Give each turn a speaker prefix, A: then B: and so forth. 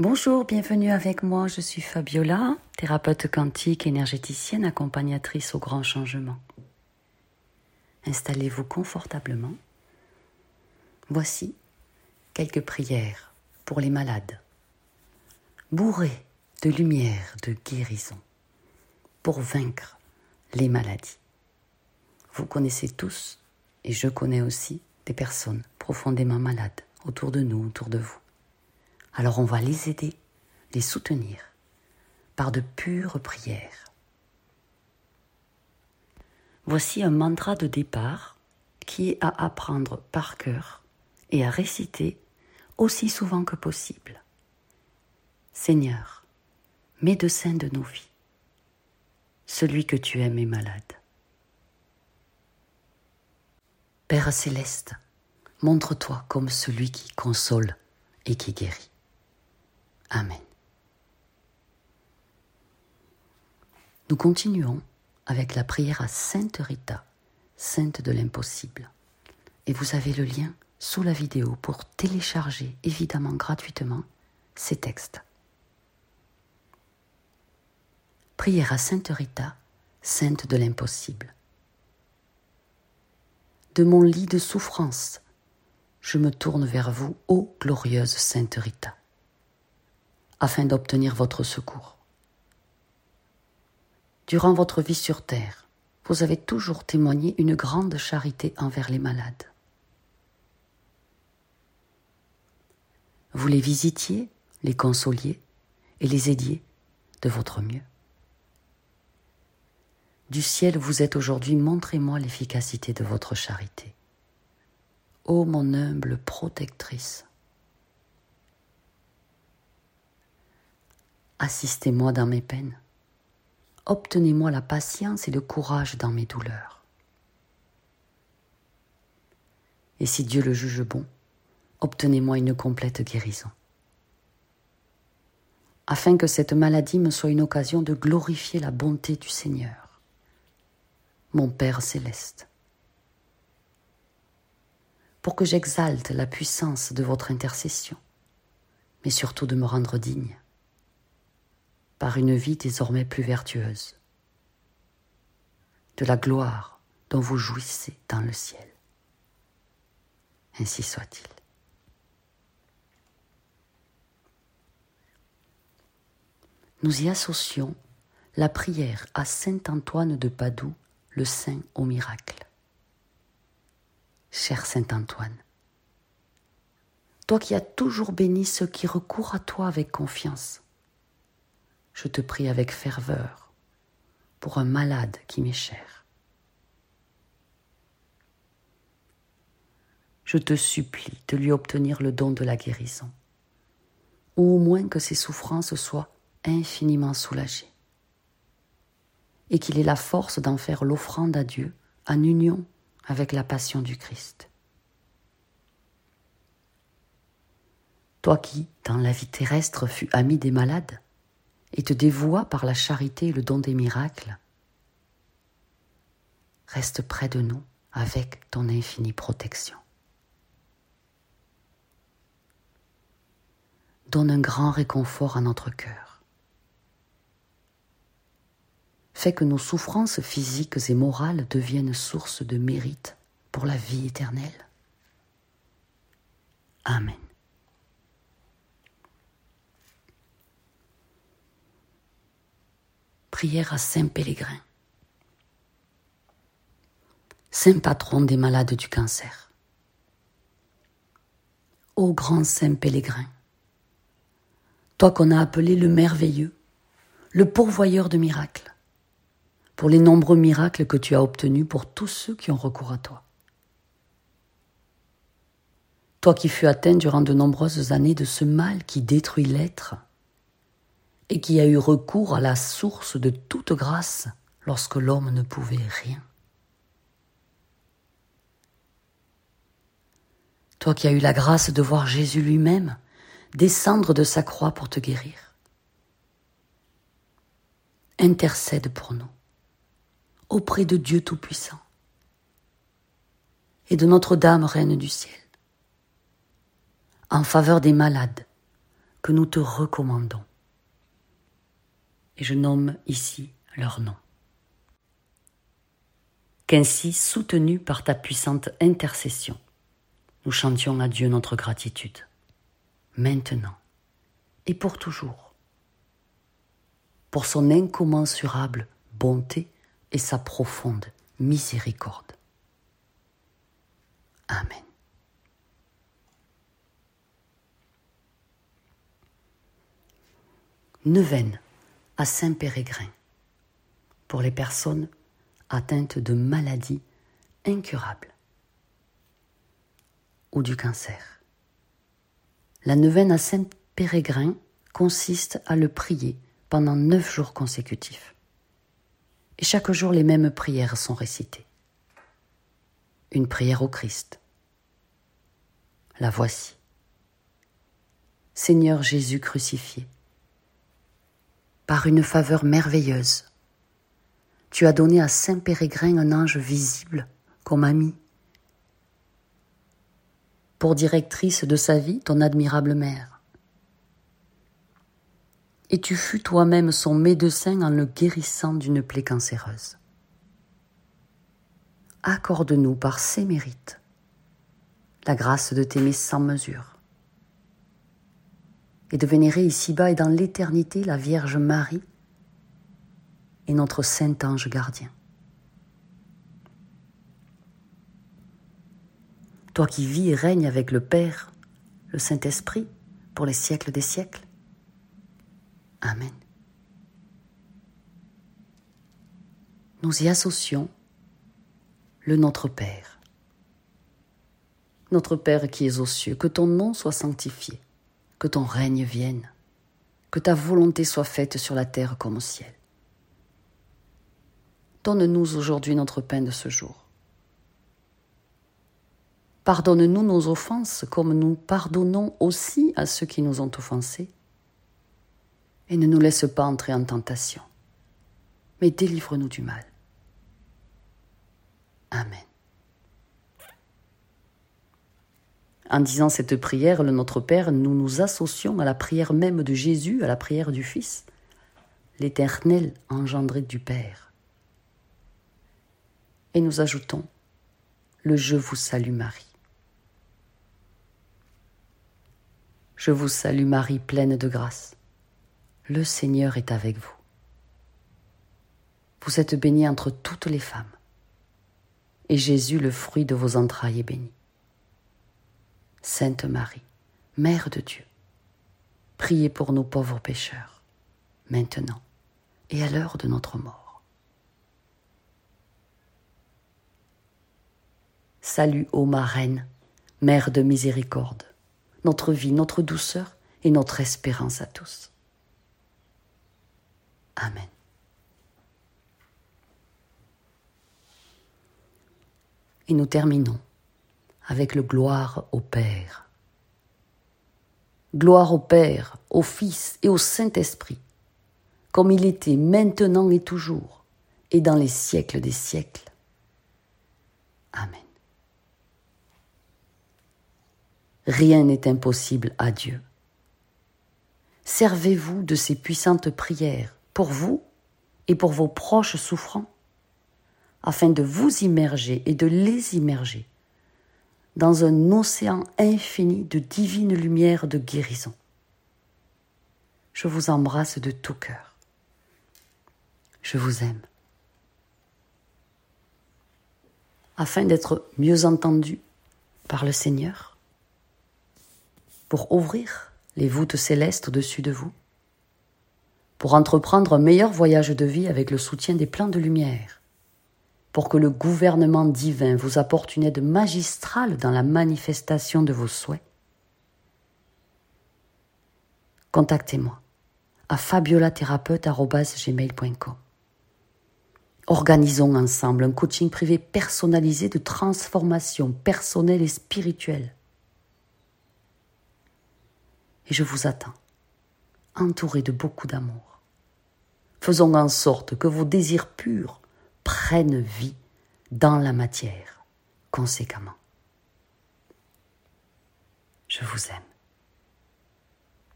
A: Bonjour, bienvenue avec moi. Je suis Fabiola, thérapeute quantique, énergéticienne, accompagnatrice au grand changement. Installez-vous confortablement. Voici quelques prières pour les malades, bourrées de lumière, de guérison, pour vaincre les maladies. Vous connaissez tous, et je connais aussi, des personnes profondément malades autour de nous, autour de vous. Alors on va les aider, les soutenir par de pures prières. Voici un mantra de départ qui est à apprendre par cœur et à réciter aussi souvent que possible. Seigneur, médecin de nos vies, celui que tu aimes est malade. Père céleste, montre-toi comme celui qui console et qui guérit. Amen. Nous continuons avec la prière à Sainte Rita, Sainte de l'impossible. Et vous avez le lien sous la vidéo pour télécharger évidemment gratuitement ces textes. Prière à Sainte Rita, Sainte de l'impossible. De mon lit de souffrance, je me tourne vers vous, ô glorieuse Sainte Rita afin d'obtenir votre secours. Durant votre vie sur Terre, vous avez toujours témoigné une grande charité envers les malades. Vous les visitiez, les consoliez et les aidiez de votre mieux. Du ciel vous êtes aujourd'hui, montrez-moi l'efficacité de votre charité. Ô mon humble protectrice, Assistez-moi dans mes peines. Obtenez-moi la patience et le courage dans mes douleurs. Et si Dieu le juge bon, obtenez-moi une complète guérison. Afin que cette maladie me soit une occasion de glorifier la bonté du Seigneur, mon Père céleste. Pour que j'exalte la puissance de votre intercession, mais surtout de me rendre digne par une vie désormais plus vertueuse, de la gloire dont vous jouissez dans le ciel. Ainsi soit-il. Nous y associons la prière à Saint Antoine de Padoue, le saint au miracle. Cher Saint Antoine, toi qui as toujours béni ceux qui recourent à toi avec confiance, je te prie avec ferveur pour un malade qui m'est cher. Je te supplie de lui obtenir le don de la guérison, ou au moins que ses souffrances soient infiniment soulagées, et qu'il ait la force d'en faire l'offrande à Dieu en union avec la passion du Christ. Toi qui, dans la vie terrestre, fus ami des malades, et te dévoie par la charité et le don des miracles, reste près de nous avec ton infinie protection. Donne un grand réconfort à notre cœur. Fais que nos souffrances physiques et morales deviennent source de mérite pour la vie éternelle. Amen. Prière à Saint Pélégrin. Saint patron des malades du cancer. Ô grand Saint Pélégrin, toi qu'on a appelé le merveilleux, le pourvoyeur de miracles, pour les nombreux miracles que tu as obtenus pour tous ceux qui ont recours à toi. Toi qui fus atteint durant de nombreuses années de ce mal qui détruit l'être, et qui a eu recours à la source de toute grâce lorsque l'homme ne pouvait rien. Toi qui as eu la grâce de voir Jésus lui-même descendre de sa croix pour te guérir, intercède pour nous auprès de Dieu Tout-Puissant et de notre Dame Reine du Ciel, en faveur des malades que nous te recommandons. Et je nomme ici leur nom. Qu'ainsi, soutenus par ta puissante intercession, nous chantions à Dieu notre gratitude, maintenant et pour toujours, pour son incommensurable bonté et sa profonde miséricorde. Amen. Neuvaine à Saint-Pérégrin pour les personnes atteintes de maladies incurables ou du cancer. La neuvaine à Saint-Pérégrin consiste à le prier pendant neuf jours consécutifs. Et chaque jour, les mêmes prières sont récitées. Une prière au Christ. La voici. Seigneur Jésus crucifié, par une faveur merveilleuse, tu as donné à Saint Pérégrin un ange visible comme ami. Pour directrice de sa vie, ton admirable mère. Et tu fus toi-même son médecin en le guérissant d'une plaie cancéreuse. Accorde-nous par ses mérites la grâce de t'aimer sans mesure et de vénérer ici-bas et dans l'éternité la Vierge Marie et notre Saint Ange gardien. Toi qui vis et règnes avec le Père, le Saint-Esprit, pour les siècles des siècles. Amen. Nous y associons le Notre Père. Notre Père qui es aux cieux, que ton nom soit sanctifié que ton règne vienne, que ta volonté soit faite sur la terre comme au ciel. Donne-nous aujourd'hui notre pain de ce jour. Pardonne-nous nos offenses comme nous pardonnons aussi à ceux qui nous ont offensés. Et ne nous laisse pas entrer en tentation, mais délivre-nous du mal. Amen. En disant cette prière, le Notre Père, nous nous associons à la prière même de Jésus, à la prière du Fils, l'Éternel engendré du Père. Et nous ajoutons le Je vous salue Marie. Je vous salue Marie pleine de grâce. Le Seigneur est avec vous. Vous êtes bénie entre toutes les femmes, et Jésus, le fruit de vos entrailles, est béni. Sainte Marie, Mère de Dieu, priez pour nos pauvres pécheurs, maintenant et à l'heure de notre mort. Salut, ô ma Reine, Mère de miséricorde, notre vie, notre douceur et notre espérance à tous. Amen. Et nous terminons avec le gloire au Père. Gloire au Père, au Fils et au Saint-Esprit, comme il était maintenant et toujours, et dans les siècles des siècles. Amen. Rien n'est impossible à Dieu. Servez-vous de ces puissantes prières pour vous et pour vos proches souffrants, afin de vous immerger et de les immerger dans un océan infini de divine lumière de guérison. Je vous embrasse de tout cœur. Je vous aime. Afin d'être mieux entendu par le Seigneur, pour ouvrir les voûtes célestes au-dessus de vous, pour entreprendre un meilleur voyage de vie avec le soutien des plans de lumière, pour que le gouvernement divin vous apporte une aide magistrale dans la manifestation de vos souhaits Contactez-moi à fabiolathérapeute.gmail.com Organisons ensemble un coaching privé personnalisé de transformation personnelle et spirituelle. Et je vous attends, entouré de beaucoup d'amour. Faisons en sorte que vos désirs purs prennent vie dans la matière conséquemment. Je vous aime.